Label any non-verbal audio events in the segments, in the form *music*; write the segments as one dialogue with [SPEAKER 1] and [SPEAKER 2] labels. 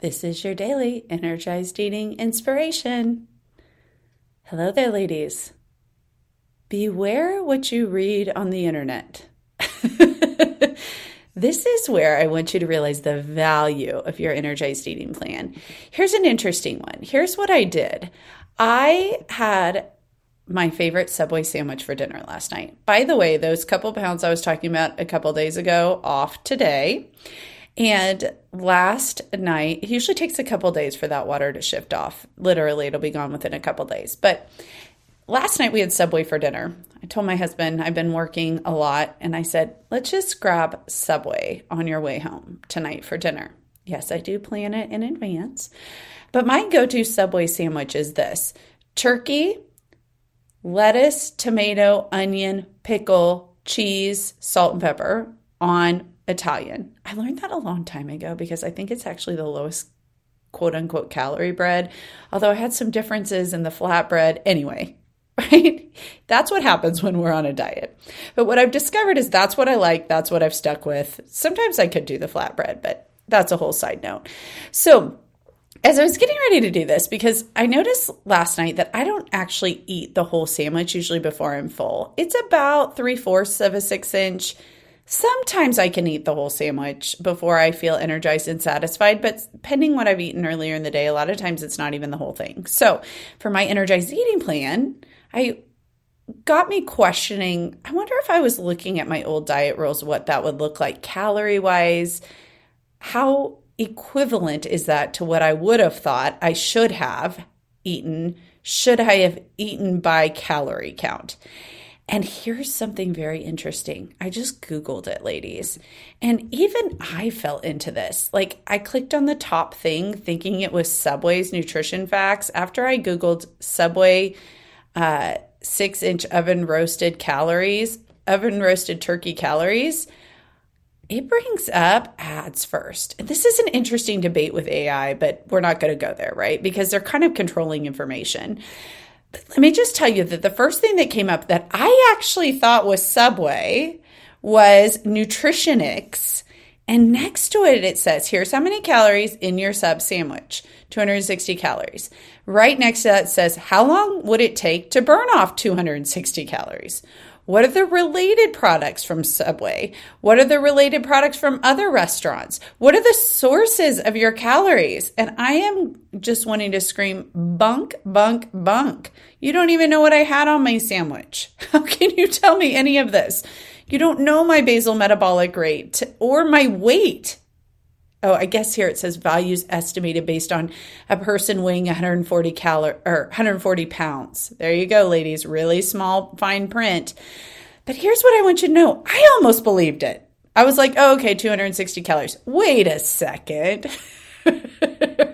[SPEAKER 1] This is your daily energized eating inspiration. Hello there, ladies. Beware what you read on the internet. *laughs* this is where I want you to realize the value of your energized eating plan. Here's an interesting one. Here's what I did I had my favorite Subway sandwich for dinner last night. By the way, those couple pounds I was talking about a couple days ago off today. And last night, it usually takes a couple days for that water to shift off. Literally, it'll be gone within a couple days. But last night we had Subway for dinner. I told my husband I've been working a lot, and I said, let's just grab Subway on your way home tonight for dinner. Yes, I do plan it in advance. But my go to Subway sandwich is this turkey, lettuce, tomato, onion, pickle, cheese, salt, and pepper on Italian. I learned that a long time ago because I think it's actually the lowest quote unquote calorie bread, although I had some differences in the flatbread. Anyway, *laughs* right? That's what happens when we're on a diet. But what I've discovered is that's what I like. That's what I've stuck with. Sometimes I could do the flatbread, but that's a whole side note. So, as I was getting ready to do this, because I noticed last night that I don't actually eat the whole sandwich usually before I'm full. It's about three fourths of a six inch Sometimes I can eat the whole sandwich before I feel energized and satisfied, but pending what I've eaten earlier in the day, a lot of times it's not even the whole thing. So, for my energized eating plan, I got me questioning I wonder if I was looking at my old diet rules, what that would look like calorie wise. How equivalent is that to what I would have thought I should have eaten? Should I have eaten by calorie count? And here's something very interesting. I just Googled it, ladies. And even I fell into this. Like, I clicked on the top thing thinking it was Subway's nutrition facts. After I Googled Subway uh, six inch oven roasted calories, oven roasted turkey calories, it brings up ads first. And this is an interesting debate with AI, but we're not going to go there, right? Because they're kind of controlling information let me just tell you that the first thing that came up that I actually thought was Subway was Nutritionix. And next to it, it says, here's how many calories in your sub sandwich 260 calories. Right next to that says, how long would it take to burn off 260 calories? What are the related products from Subway? What are the related products from other restaurants? What are the sources of your calories? And I am just wanting to scream, bunk, bunk, bunk. You don't even know what I had on my sandwich. *laughs* How can you tell me any of this? You don't know my basal metabolic rate or my weight. Oh, I guess here it says values estimated based on a person weighing 140 calorie or 140 pounds. There you go, ladies. Really small, fine print. But here's what I want you to know. I almost believed it. I was like, oh, okay, 260 calories. Wait a second. *laughs*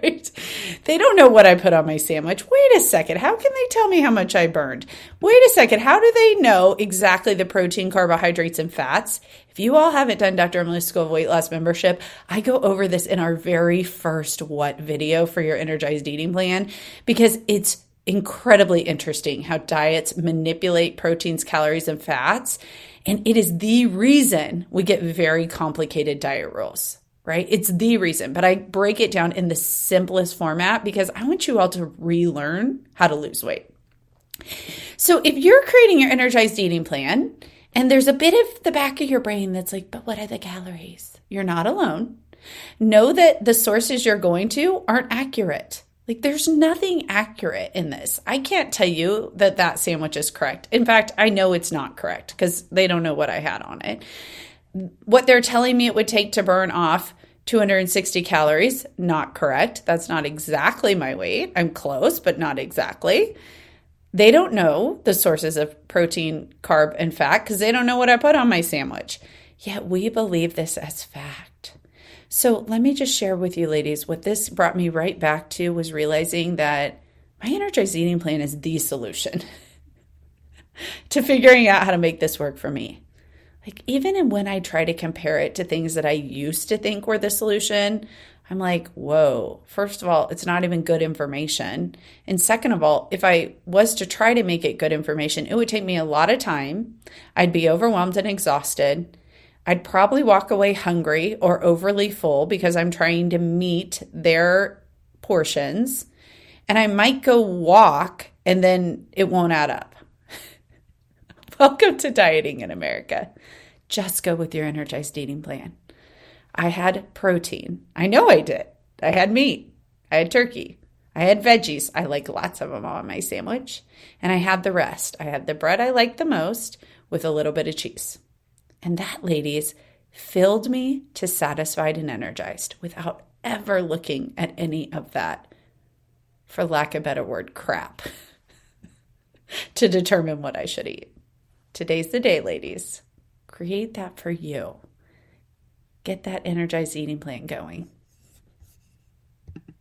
[SPEAKER 1] They don't know what I put on my sandwich. Wait a second. How can they tell me how much I burned? Wait a second. How do they know exactly the protein, carbohydrates, and fats? If you all haven't done Dr. Emily's School of Weight Loss membership, I go over this in our very first what video for your energized eating plan because it's incredibly interesting how diets manipulate proteins, calories, and fats. And it is the reason we get very complicated diet rules right? It's the reason, but I break it down in the simplest format because I want you all to relearn how to lose weight. So if you're creating your energized eating plan and there's a bit of the back of your brain that's like, but what are the calories? You're not alone. Know that the sources you're going to aren't accurate. Like, there's nothing accurate in this. I can't tell you that that sandwich is correct. In fact, I know it's not correct because they don't know what I had on it what they're telling me it would take to burn off 260 calories, not correct. That's not exactly my weight. I'm close, but not exactly. They don't know the sources of protein, carb, and fat because they don't know what I put on my sandwich. Yet we believe this as fact. So let me just share with you, ladies, what this brought me right back to was realizing that my energized eating plan is the solution *laughs* to figuring out how to make this work for me like even when I try to compare it to things that I used to think were the solution, I'm like, whoa, first of all, it's not even good information. And second of all, if I was to try to make it good information, it would take me a lot of time. I'd be overwhelmed and exhausted. I'd probably walk away hungry or overly full because I'm trying to meet their portions. And I might go walk and then it won't add up. *laughs* Welcome to dieting in America. Just go with your energized eating plan. I had protein. I know I did. I had meat. I had turkey. I had veggies. I like lots of them on my sandwich. And I had the rest. I had the bread I liked the most with a little bit of cheese. And that, ladies, filled me to satisfied and energized without ever looking at any of that, for lack of a better word, crap, *laughs* to determine what I should eat. Today's the day, ladies. Create that for you. Get that energized eating plan going.